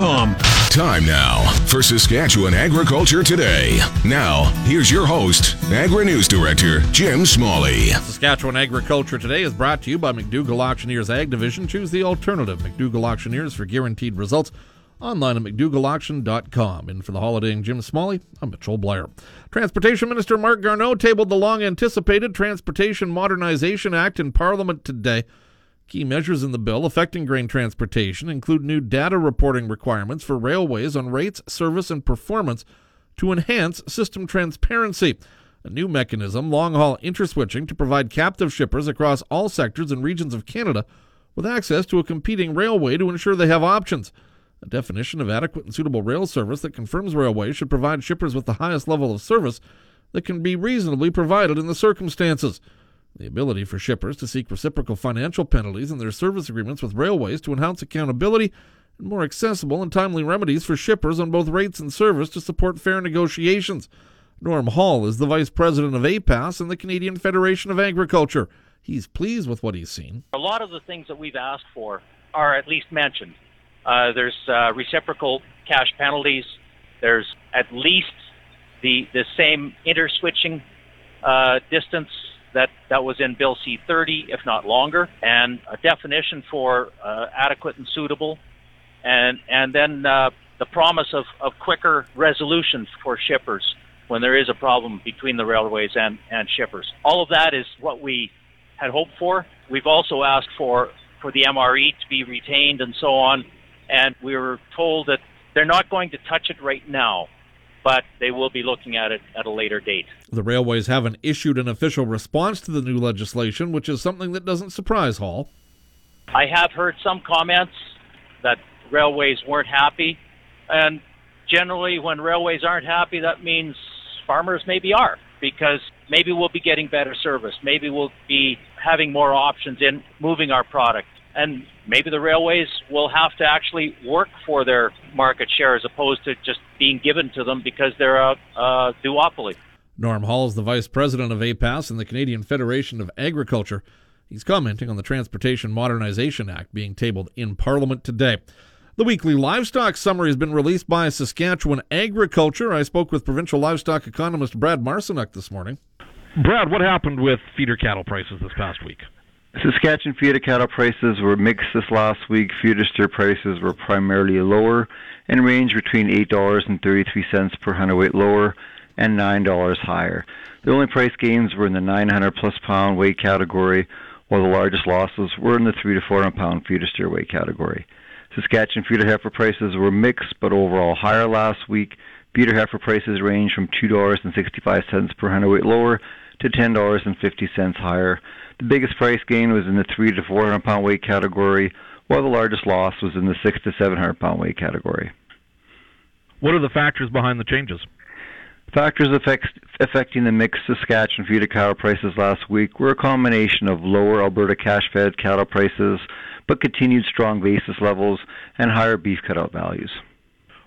Um, time now for Saskatchewan Agriculture Today. Now, here's your host, Agri News Director Jim Smalley. Saskatchewan Agriculture Today is brought to you by McDougall Auctioneers Ag Division. Choose the alternative. McDougall Auctioneers for guaranteed results. Online at McDougallAuction.com. And for the holidaying Jim Smalley, I'm Mitchell Blair. Transportation Minister Marc Garneau tabled the long anticipated Transportation Modernization Act in Parliament today. Key measures in the bill affecting grain transportation include new data reporting requirements for railways on rates, service, and performance to enhance system transparency. A new mechanism, long haul interswitching, to provide captive shippers across all sectors and regions of Canada with access to a competing railway to ensure they have options. A definition of adequate and suitable rail service that confirms railways should provide shippers with the highest level of service that can be reasonably provided in the circumstances. The ability for shippers to seek reciprocal financial penalties in their service agreements with railways to enhance accountability and more accessible and timely remedies for shippers on both rates and service to support fair negotiations. Norm Hall is the vice president of APAS and the Canadian Federation of Agriculture. He's pleased with what he's seen. A lot of the things that we've asked for are at least mentioned. Uh, there's uh, reciprocal cash penalties. There's at least the the same interswitching uh, distance that, that was in Bill C-30, if not longer, and a definition for uh, adequate and suitable, and and then uh, the promise of, of quicker resolution for shippers when there is a problem between the railways and, and shippers. All of that is what we had hoped for. We've also asked for, for the MRE to be retained and so on, and we were told that they're not going to touch it right now but they will be looking at it at a later date. The railways haven't issued an official response to the new legislation, which is something that doesn't surprise Hall. I have heard some comments that railways weren't happy, and generally, when railways aren't happy, that means farmers maybe are because maybe we'll be getting better service, maybe we'll be having more options in moving our product and maybe the railways will have to actually work for their market share as opposed to just being given to them because they're a, a duopoly. Norm Hall is the vice president of APAS and the Canadian Federation of Agriculture. He's commenting on the Transportation Modernization Act being tabled in Parliament today. The weekly livestock summary has been released by Saskatchewan Agriculture. I spoke with provincial livestock economist Brad Marcynuk this morning. Brad, what happened with feeder cattle prices this past week? Saskatchewan feeder cattle prices were mixed this last week. Feeder steer prices were primarily lower and ranged between $8.33 per hundredweight lower and $9 higher. The only price gains were in the 900 plus pound weight category, while the largest losses were in the 3 to 400 pound feeder steer weight category. Saskatchewan feeder heifer prices were mixed but overall higher last week. Feeder heifer prices ranged from $2.65 per hundredweight lower to $10.50 higher. The biggest price gain was in the 3 to 400 pound weight category, while the largest loss was in the 6 to 700 pound weight category. What are the factors behind the changes? Factors affect, affecting the mixed Saskatchewan feeder cattle prices last week were a combination of lower Alberta cash fed cattle prices, but continued strong basis levels and higher beef cutout values.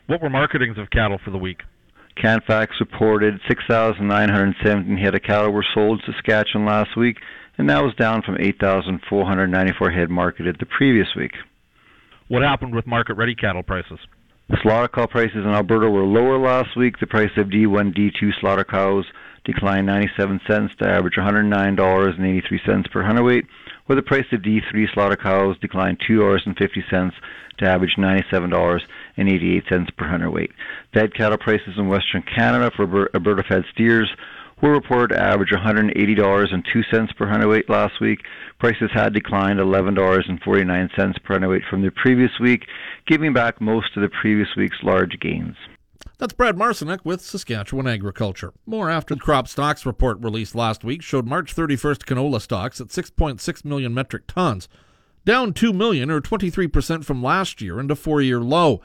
What were marketings of cattle for the week? Canfax reported 6,917 head of cattle were sold in Saskatchewan last week, and that was down from 8,494 head marketed the previous week. What happened with market ready cattle prices? The slaughter cow prices in Alberta were lower last week. The price of D1, D2 slaughter cows declined 97 cents to average $109.83 per hundredweight, where the price of D3 slaughter cows declined $2.50 to average $97.88 per hundredweight. Fed cattle prices in Western Canada for Alberta uh, fed steers were reported to average $180.02 per hundredweight last week. Prices had declined $11.49 per hundredweight from the previous week, giving back most of the previous week's large gains. That's Brad Marcynuk with Saskatchewan Agriculture. More after the crop stocks report released last week showed March 31st canola stocks at 6.6 million metric tons, down 2 million or 23% from last year and a four-year low.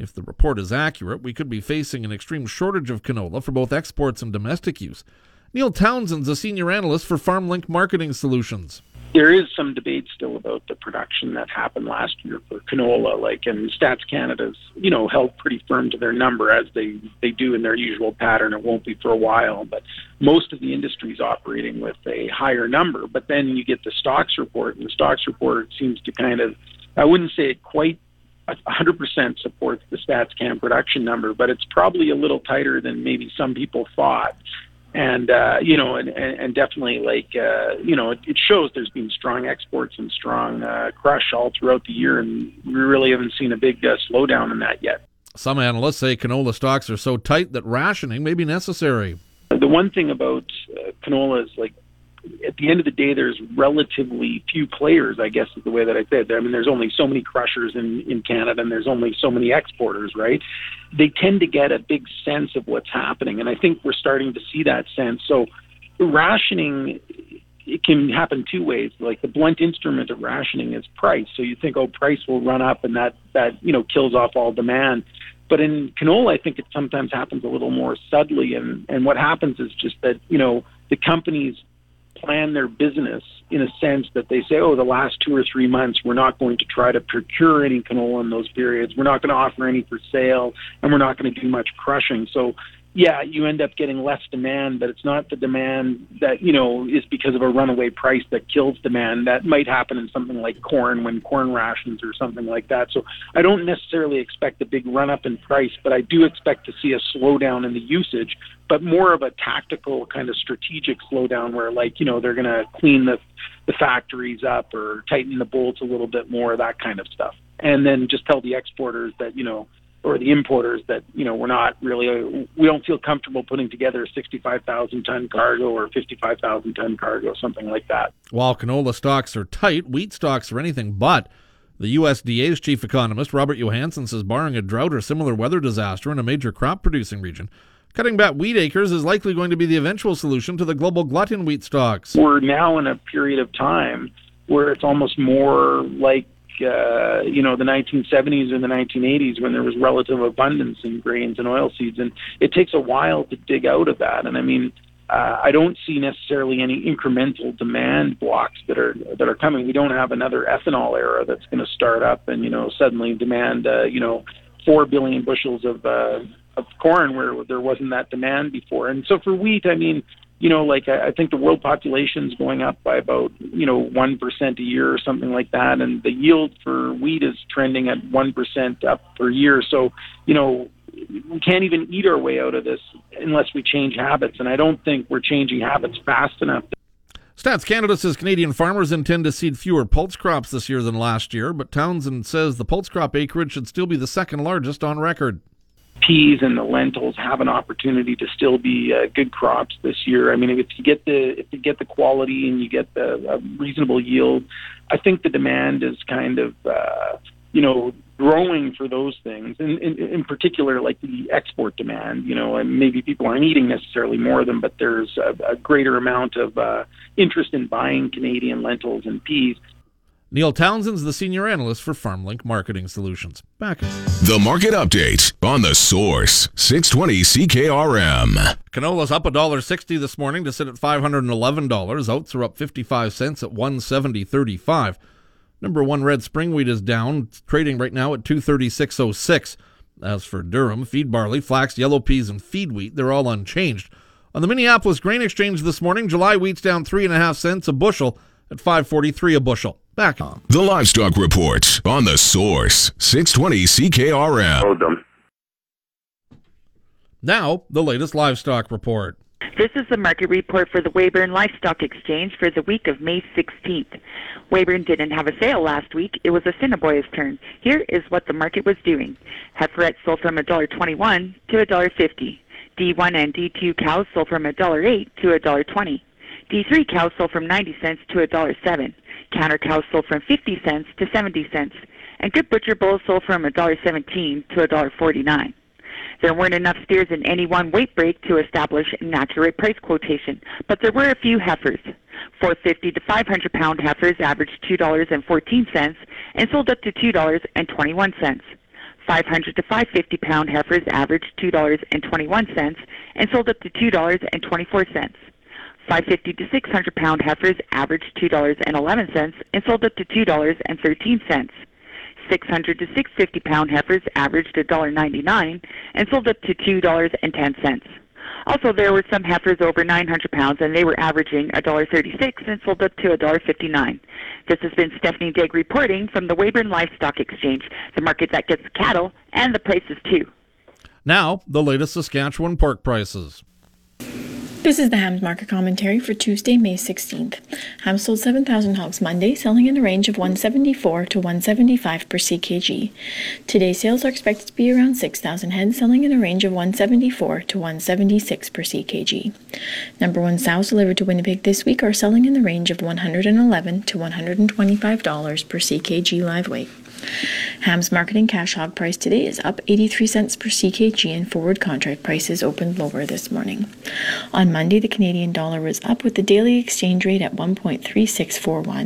If the report is accurate, we could be facing an extreme shortage of canola for both exports and domestic use. Neil Townsend's a senior analyst for FarmLink Marketing Solutions there is some debate still about the production that happened last year for canola. Like, and Stats Canada's, you know, held pretty firm to their number as they they do in their usual pattern. It won't be for a while, but most of the industry is operating with a higher number. But then you get the stocks report, and the stocks report seems to kind of, I wouldn't say it quite 100% supports the StatsCan production number, but it's probably a little tighter than maybe some people thought. And uh, you know, and, and definitely like uh, you know, it, it shows there's been strong exports and strong uh, crush all throughout the year, and we really haven't seen a big uh, slowdown in that yet. Some analysts say canola stocks are so tight that rationing may be necessary. The one thing about uh, canola is like at the end of the day, there's relatively few players, I guess is the way that I said. I mean, there's only so many crushers in, in Canada and there's only so many exporters, right? They tend to get a big sense of what's happening. And I think we're starting to see that sense. So rationing, it can happen two ways. Like the blunt instrument of rationing is price. So you think, oh, price will run up and that, that, you know, kills off all demand. But in canola, I think it sometimes happens a little more subtly. And, and what happens is just that, you know, the companies plan their business in a sense that they say, oh, the last two or three months, we're not going to try to procure any canola in those periods. We're not going to offer any for sale, and we're not going to do much crushing. So yeah, you end up getting less demand, but it's not the demand that, you know, is because of a runaway price that kills demand. That might happen in something like corn when corn rations or something like that. So I don't necessarily expect a big run up in price, but I do expect to see a slowdown in the usage, but more of a tactical kind of strategic slowdown where like, you know, they're going to clean the, the factories up or tighten the bolts a little bit more, that kind of stuff. And then just tell the exporters that, you know, or the importers that you know we're not really we don't feel comfortable putting together a 65,000 ton cargo or 55,000 ton cargo something like that. While canola stocks are tight, wheat stocks are anything but. The USDA's chief economist Robert Johansson says barring a drought or similar weather disaster in a major crop producing region, cutting back wheat acres is likely going to be the eventual solution to the global glut in wheat stocks. We're now in a period of time where it's almost more like uh, you know the 1970s and the 1980s when there was relative abundance in grains and oilseeds, and it takes a while to dig out of that. And I mean, uh, I don't see necessarily any incremental demand blocks that are that are coming. We don't have another ethanol era that's going to start up and you know suddenly demand uh, you know four billion bushels of uh, of corn where there wasn't that demand before. And so for wheat, I mean, you know, like I, think the world population is going up by about, you know, 1% a year or something like that. And the yield for wheat is trending at 1% up per year. So, you know, we can't even eat our way out of this unless we change habits. And I don't think we're changing habits fast enough. Stats Canada says Canadian farmers intend to seed fewer pulse crops this year than last year, but Townsend says the pulse crop acreage should still be the second largest on record peas and the lentils have an opportunity to still be uh, good crops this year. I mean, if you get the if you get the quality and you get the reasonable yield, I think the demand is kind of uh, you know growing for those things, and in, in particular, like the export demand. You know, and maybe people aren't eating necessarily more of them, but there's a, a greater amount of uh, interest in buying Canadian lentils and peas. Neil Townsend's the senior analyst for FarmLink Marketing Solutions. Back. The market update on the source 620 CKRM. Canola's up $1.60 this morning to sit at $511. Oats are up 55 cents at 170.35. Number one red spring wheat is down, trading right now at 236.06. As for durum, feed barley, flax, yellow peas, and feed wheat, they're all unchanged. On the Minneapolis Grain Exchange this morning, July wheat's down three and a half cents a bushel at 543 a bushel. Back on. The Livestock Report on the Source 620 CKRM. Hold them. Now, the latest livestock report. This is the market report for the Weyburn Livestock Exchange for the week of May 16th. Weyburn didn't have a sale last week. It was Assiniboia's turn. Here is what the market was doing. Heiferettes sold from $1.21 to $1.50. D1 and D2 cows sold from $1.08 to $1.20. D3 cows sold from 90 cents to $1.07. Canner cows sold from 50 cents to 70 cents. And good butcher bulls sold from $1.17 to $1.49. There weren't enough steers in any one weight break to establish an accurate price quotation, but there were a few heifers. 450 to 500 pound heifers averaged $2.14 and sold up to $2.21. 500 to 550 pound heifers averaged $2.21 and sold up to $2.24. 550 to 600 pound heifers averaged $2.11 and sold up to $2.13. 600 to 650 pound heifers averaged $1.99 and sold up to $2.10. Also, there were some heifers over 900 pounds, and they were averaging $1.36 and sold up to $1.59. This has been Stephanie Digg reporting from the Weyburn Livestock Exchange, the market that gets the cattle and the prices too. Now, the latest Saskatchewan pork prices. This is the hams market commentary for Tuesday, May 16th. Hams sold 7,000 hogs Monday, selling in the range of 174 to 175 per ckg. Today, sales are expected to be around 6,000 head, selling in a range of 174 to 176 per ckg. Number one sows delivered to Winnipeg this week are selling in the range of 111 to 125 dollars per ckg live weight. Ham's marketing cash hog price today is up 83 cents per ckg and forward contract prices opened lower this morning. On Monday, the Canadian dollar was up with the daily exchange rate at 1.3641.